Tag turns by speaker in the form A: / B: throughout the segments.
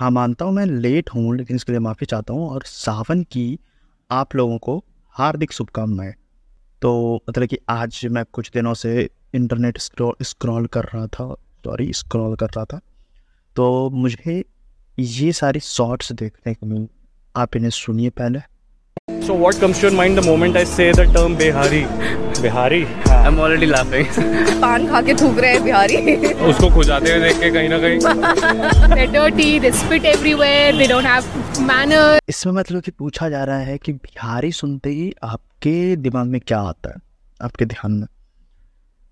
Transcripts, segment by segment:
A: हाँ मानता हूँ मैं लेट हूँ, लेकिन इसके लिए माफ़ी चाहता हूँ। और सावन की आप लोगों को हार्दिक शुभकामनाएँ। तो मतलब कि आज मैं कुछ दिनों से इंटरनेट स्क्रॉल कर रहा था, सॉरी, स्क्रॉल कर रहा था। तो मुझे ये सारी शॉर्ट्स देखने को मिली, आप इन्हें सुनिए पहले।
B: So what comes to your mind the moment I say the term Bihari? Bihari?
C: I'm already laughing.
D: पान खा के थूक रहे हैं बिहारी
B: उसको खुजाते हुए देख के कहीं ना कहीं
E: They're dirty, they spit everywhere, they don't have manners.
A: इसमें मतलब कि पूछा जा रहा है कि बिहारी सुनते ही आपके दिमाग में क्या आता है आपके ध्यान में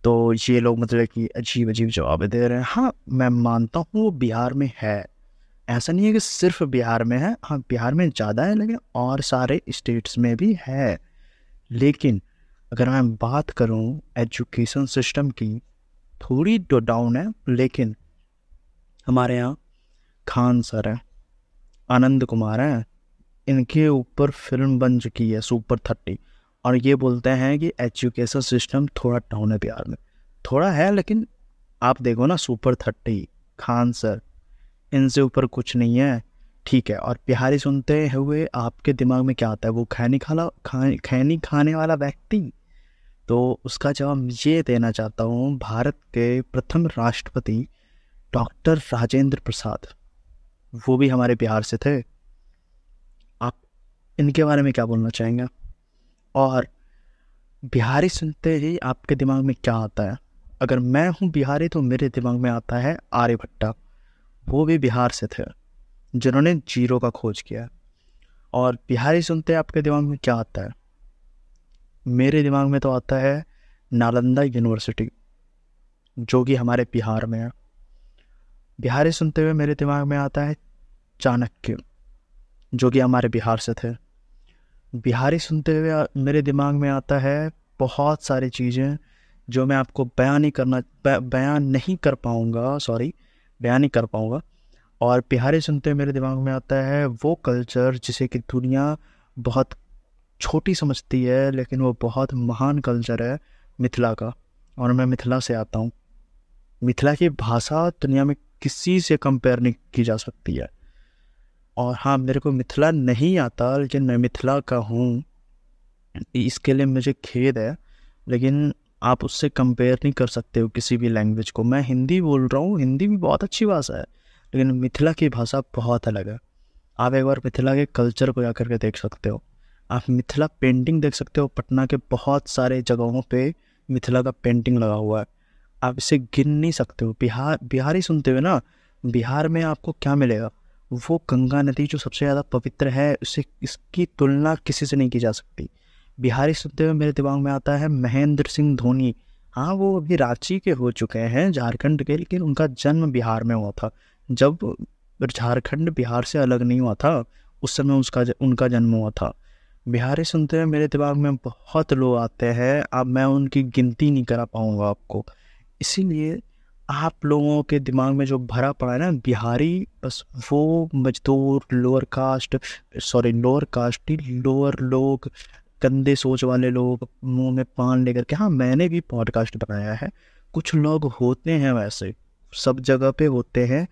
A: तो ये लोग मतलब कि अजीब अजीब जवाब दे रहे हैं हाँ मैं मानता हूँ वो बिहार में है ऐसा नहीं है कि सिर्फ़ बिहार में है। हाँ बिहार में ज़्यादा है, लेकिन और सारे स्टेट्स में भी है। लेकिन अगर मैं बात करूँ एजुकेशन सिस्टम की, थोड़ी तो डाउन है, लेकिन हमारे यहाँ खान सर हैं, आनंद कुमार हैं, इनके ऊपर फ़िल्म बन चुकी है सुपर थर्टी। और ये बोलते हैं कि एजुकेशन सिस्टम थोड़ा डाउन है बिहार में। थोड़ा है, लेकिन आप देखो ना सुपर थर्टी, खान सर इनसे ऊपर कुछ नहीं है। ठीक है, और बिहारी सुनते हुए आपके दिमाग में क्या आता है? वो खैनी खाला, खा, खैनी खाने वाला व्यक्ति? तो उसका जवाब ये देना चाहता हूँ, भारत के प्रथम राष्ट्रपति डॉक्टर राजेंद्र प्रसाद। वो भी हमारे बिहार से थे। आप इनके बारे में क्या बोलना चाहेंगे? और बिहारी सुनते ही आपके दिमाग में क्या आता है? अगर मैं हूँ बिहारी तो मेरे दिमाग में आता है आर्यभट्टा। वो भी बिहार से थे, जिन्होंने ज़ीरो का खोज किया और बिहारी सुनते हैं आपके दिमाग में क्या आता है? मेरे दिमाग में तो आता है नालंदा यूनिवर्सिटी, जो कि हमारे बिहार में है। बिहारी सुनते हुए मेरे दिमाग में आता है चाणक्य, जो कि हमारे बिहार से थे। बिहारी सुनते हुए मेरे दिमाग में आता है बहुत सारी चीज़ें जो मैं आपको बयान नहीं करना बयान नहीं कर पाऊँगा सॉरी बयान नहीं कर पाऊँगा। और प्यारे सुनते मेरे दिमाग में आता है, वो कल्चर जिसे कि दुनिया बहुत छोटी समझती है, लेकिन वो बहुत महान कल्चर है, मिथिला का। और मैं मिथिला से आता हूँ। मिथिला की भाषा दुनिया में किसी से कंपेयर नहीं की जा सकती है। और हाँ मेरे को मिथिला नहीं आता, लेकिन मैं मिथिला का हूँ। इसके लिए मुझे खेद है, लेकिन आप उससे कंपेयर नहीं कर सकते हो किसी भी लैंग्वेज को। मैं हिंदी बोल रहा हूँ, हिंदी भी बहुत अच्छी भाषा है, लेकिन मिथिला की भाषा बहुत अलग है। आप एक बार मिथिला के कल्चर को जाकर के देख सकते हो। आप मिथिला पेंटिंग देख सकते हो, पटना के बहुत सारे जगहों पे मिथिला का पेंटिंग लगा हुआ है। आप इसे गिन नहीं सकते हो। बिहार, बिहारी सुनते हुए ना, बिहार में आपको क्या मिलेगा? वो गंगा नदी जो सबसे ज़्यादा पवित्र है, उसे, इसकी तुलना किसी से नहीं की जा सकती। बिहारी सुनते हुए मेरे दिमाग में आता है, महेंद्र सिंह धोनी। हाँ वो अभी रांची के हो चुके हैं, झारखंड के, लेकिन उनका जन्म बिहार में हुआ था। जब झारखंड बिहार से अलग नहीं हुआ था, उस समय उसका उनका जन्म हुआ था। बिहारी सुनते हुए मेरे दिमाग में बहुत लोग आते हैं, अब मैं उनकी गिनती नहीं करा पाऊँगा आपको। इसीलिए आप लोगों के दिमाग में जो भरा पड़ा है ना, बिहारी, बस वो मजदूर lower caste sorry lower caste ही लोअर लोग गंदे सोच वाले लोग मुँह में पान लेकर के हाँ मैंने भी पॉडकास्ट बनाया है। कुछ लोग होते हैं वैसे, सब जगह पे होते हैं,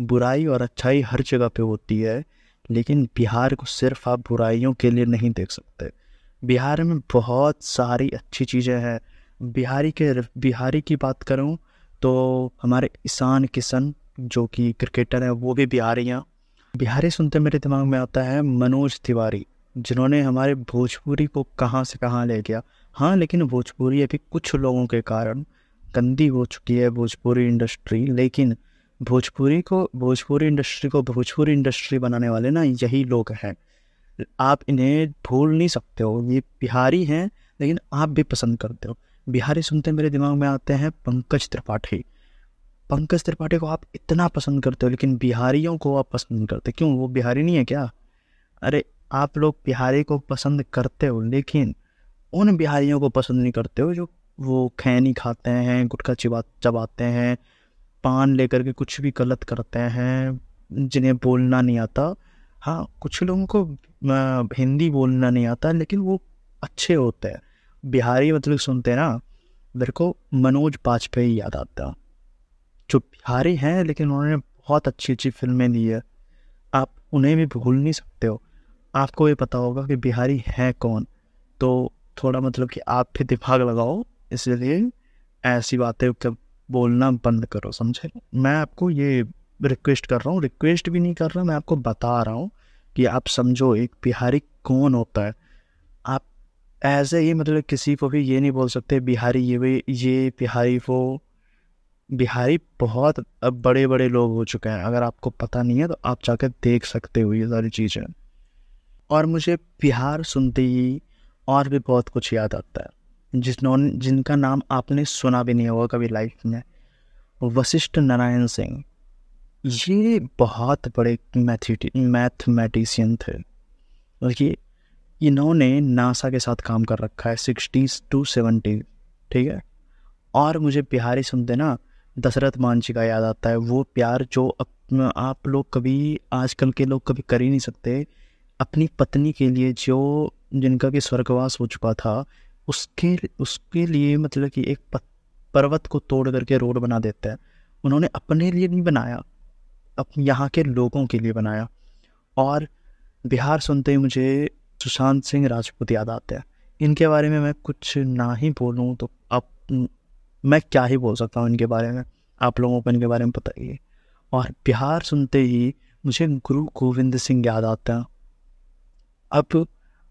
A: बुराई और अच्छाई हर जगह पे होती है, लेकिन बिहार को सिर्फ़ आप बुराइयों के लिए नहीं देख सकते। बिहार में बहुत सारी अच्छी चीज़ें हैं। बिहारी के, बिहारी की बात करूँ तो हमारे ईशान किशन, जो कि क्रिकेटर हैं, वो भी बिहारी हैं। बिहारी सुनते मेरे दिमाग में आता है, मनोज तिवारी। जिन्होंने हमारे भोजपुरी को कहाँ से कहाँ ले गया। हाँ लेकिन भोजपुरी अभी कुछ लोगों के कारण गंदी हो चुकी है भोजपुरी इंडस्ट्री। लेकिन भोजपुरी को, भोजपुरी इंडस्ट्री को भोजपुरी इंडस्ट्री बनाने वाले ना यही लोग हैं। आप इन्हें भूल नहीं सकते हो। ये बिहारी हैं, लेकिन आप भी पसंद करते हो। बिहारी सुनते मेरे दिमाग में आते हैं पंकज त्रिपाठी। पंकज त्रिपाठी को आप इतना पसंद करते हो, लेकिन बिहारियों को आप पसंद नहीं करते। क्यों? वो बिहारी नहीं है क्या? अरे आप लोग बिहारी को पसंद करते हो, लेकिन उन बिहारियों को पसंद नहीं करते हो जो वो खैनी खाते हैं, गुटखा चिबा, चबाते हैं, पान लेकर के कुछ भी गलत करते हैं, जिन्हें बोलना नहीं आता। हाँ कुछ लोगों को हिंदी बोलना नहीं आता, लेकिन वो अच्छे होते हैं। बिहारी मतलब सुनते हैं ना, मेरे को मनोज वाजपेयी याद आता। जो बिहारी हैं, लेकिन उन्होंने बहुत अच्छी अच्छी फ़िल्में दी है। आप उन्हें भी भूल नहीं सकते हो। आपको ये पता होगा कि बिहारी है कौन। तो थोड़ा मतलब कि आप भी दिमाग लगाओ, इसलिए ऐसी बातें बोलना बंद करो, समझे? मैं आपको ये रिक्वेस्ट कर रहा हूँ रिक्वेस्ट भी नहीं कर रहा, मैं आपको बता रहा हूँ कि आप समझो एक बिहारी कौन होता है। आप ऐसे ही मतलब किसी को भी ये नहीं बोल सकते, बिहारी ये भी, ये बिहारी वो, बिहारी बहुत अब बड़े बड़े लोग हो चुके हैं। अगर आपको पता नहीं है तो आप जाकर देख सकते हो ये सारी चीज़ें। और मुझे बिहार सुनते ही और भी बहुत कुछ याद आता है। जिसनों जिनका नाम आपने सुना भी नहीं होगा कभी लाइफ में, वशिष्ठ नारायण सिंह। ये बहुत बड़े मैथमेटिशियन थे। देखिए इन्होंने नासा के साथ काम कर रखा है सिक्सटीज टू सेवेंटी ठीक है? और मुझे बिहारी सुनते ना, दशरथ मांझी का याद आता है। वो प्यार जो आप लोग कभी, आजकल के लोग कभी कर ही नहीं सकते। अपनी पत्नी के लिए जो जिनका कि स्वर्गवास हो चुका था, उसके उसके लिए मतलब कि एक पर्वत को तोड़ करके रोड बना देता है। उन्होंने अपने लिए नहीं बनाया अब यहाँ के लोगों के लिए बनाया। और बिहार सुनते ही मुझे सुशांत सिंह राजपूत याद आते हैं। इनके बारे में मैं कुछ ना ही बोलूँ तो अब मैं क्या ही बोल सकता हूँ इनके बारे में? आप लोगों को इनके बारे में पता ही है। और बिहार सुनते ही मुझे गुरु गोविंद सिंह याद आता है। अब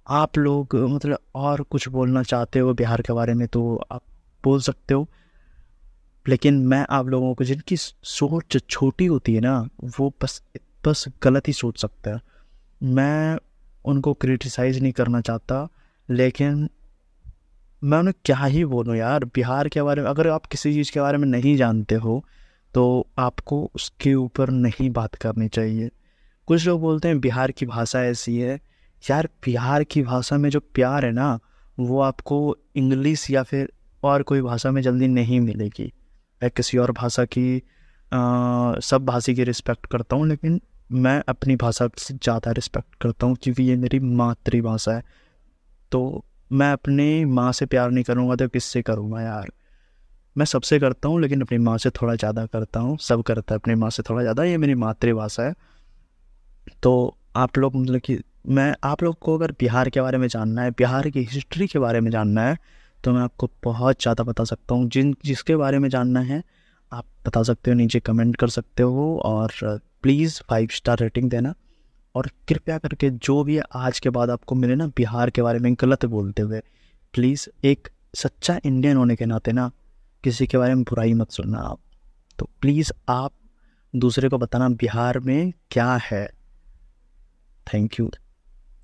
A: आप लोग मतलब और कुछ बोलना चाहते हो बिहार के बारे में तो आप बोल सकते हो। लेकिन मैं आप लोगों को जिनकी सोच छोटी होती है ना, वो बस बस गलत ही सोच सकता है। मैं उनको क्रिटिसाइज़ नहीं करना चाहता, लेकिन मैं उन्हें क्या ही बोलूँ यार, बिहार के बारे में, अगर आप किसी चीज़ के बारे में नहीं जानते हो तो आपको उसके ऊपर नहीं बात करनी चाहिए। कुछ लोग बोलते हैं बिहार की भाषा ऐसी है यार बिहार की भाषा में जो प्यार है ना वो आपको इंग्लिश या फिर और कोई भाषा में जल्दी नहीं मिलेगी। मैं किसी और भाषा की आ, सब भाषी की रिस्पेक्ट करता हूँ लेकिन मैं अपनी भाषा से ज़्यादा रिस्पेक्ट करता हूँ क्योंकि ये मेरी मातृभाषा है। तो मैं अपनी माँ से प्यार नहीं करूँगा तो किससे करूँगा यार? मैं सबसे करता हूँ लेकिन अपनी माँ से थोड़ा ज़्यादा करता हूँ सब करता है अपनी माँ से थोड़ा ज़्यादा ये मेरी मातृभाषा है। तो आप लोग मतलब कि मैं, आप लोग को अगर बिहार के बारे में जानना है, बिहार की हिस्ट्री के बारे में जानना है तो मैं आपको बहुत ज़्यादा बता सकता हूँ। जिन, जिसके बारे में जानना है, आप बता सकते हो, नीचे कमेंट कर सकते हो और प्लीज़ फाइव स्टार रेटिंग देना और कृपया करके जो भी आज के बाद आपको मिले ना बिहार के बारे में गलत बोलते हुए प्लीज़ एक सच्चा इंडियन होने के नाते ना किसी के बारे में बुराई मत सुनना आप। तो प्लीज़ आप दूसरे को बताना बिहार में क्या है। Thank you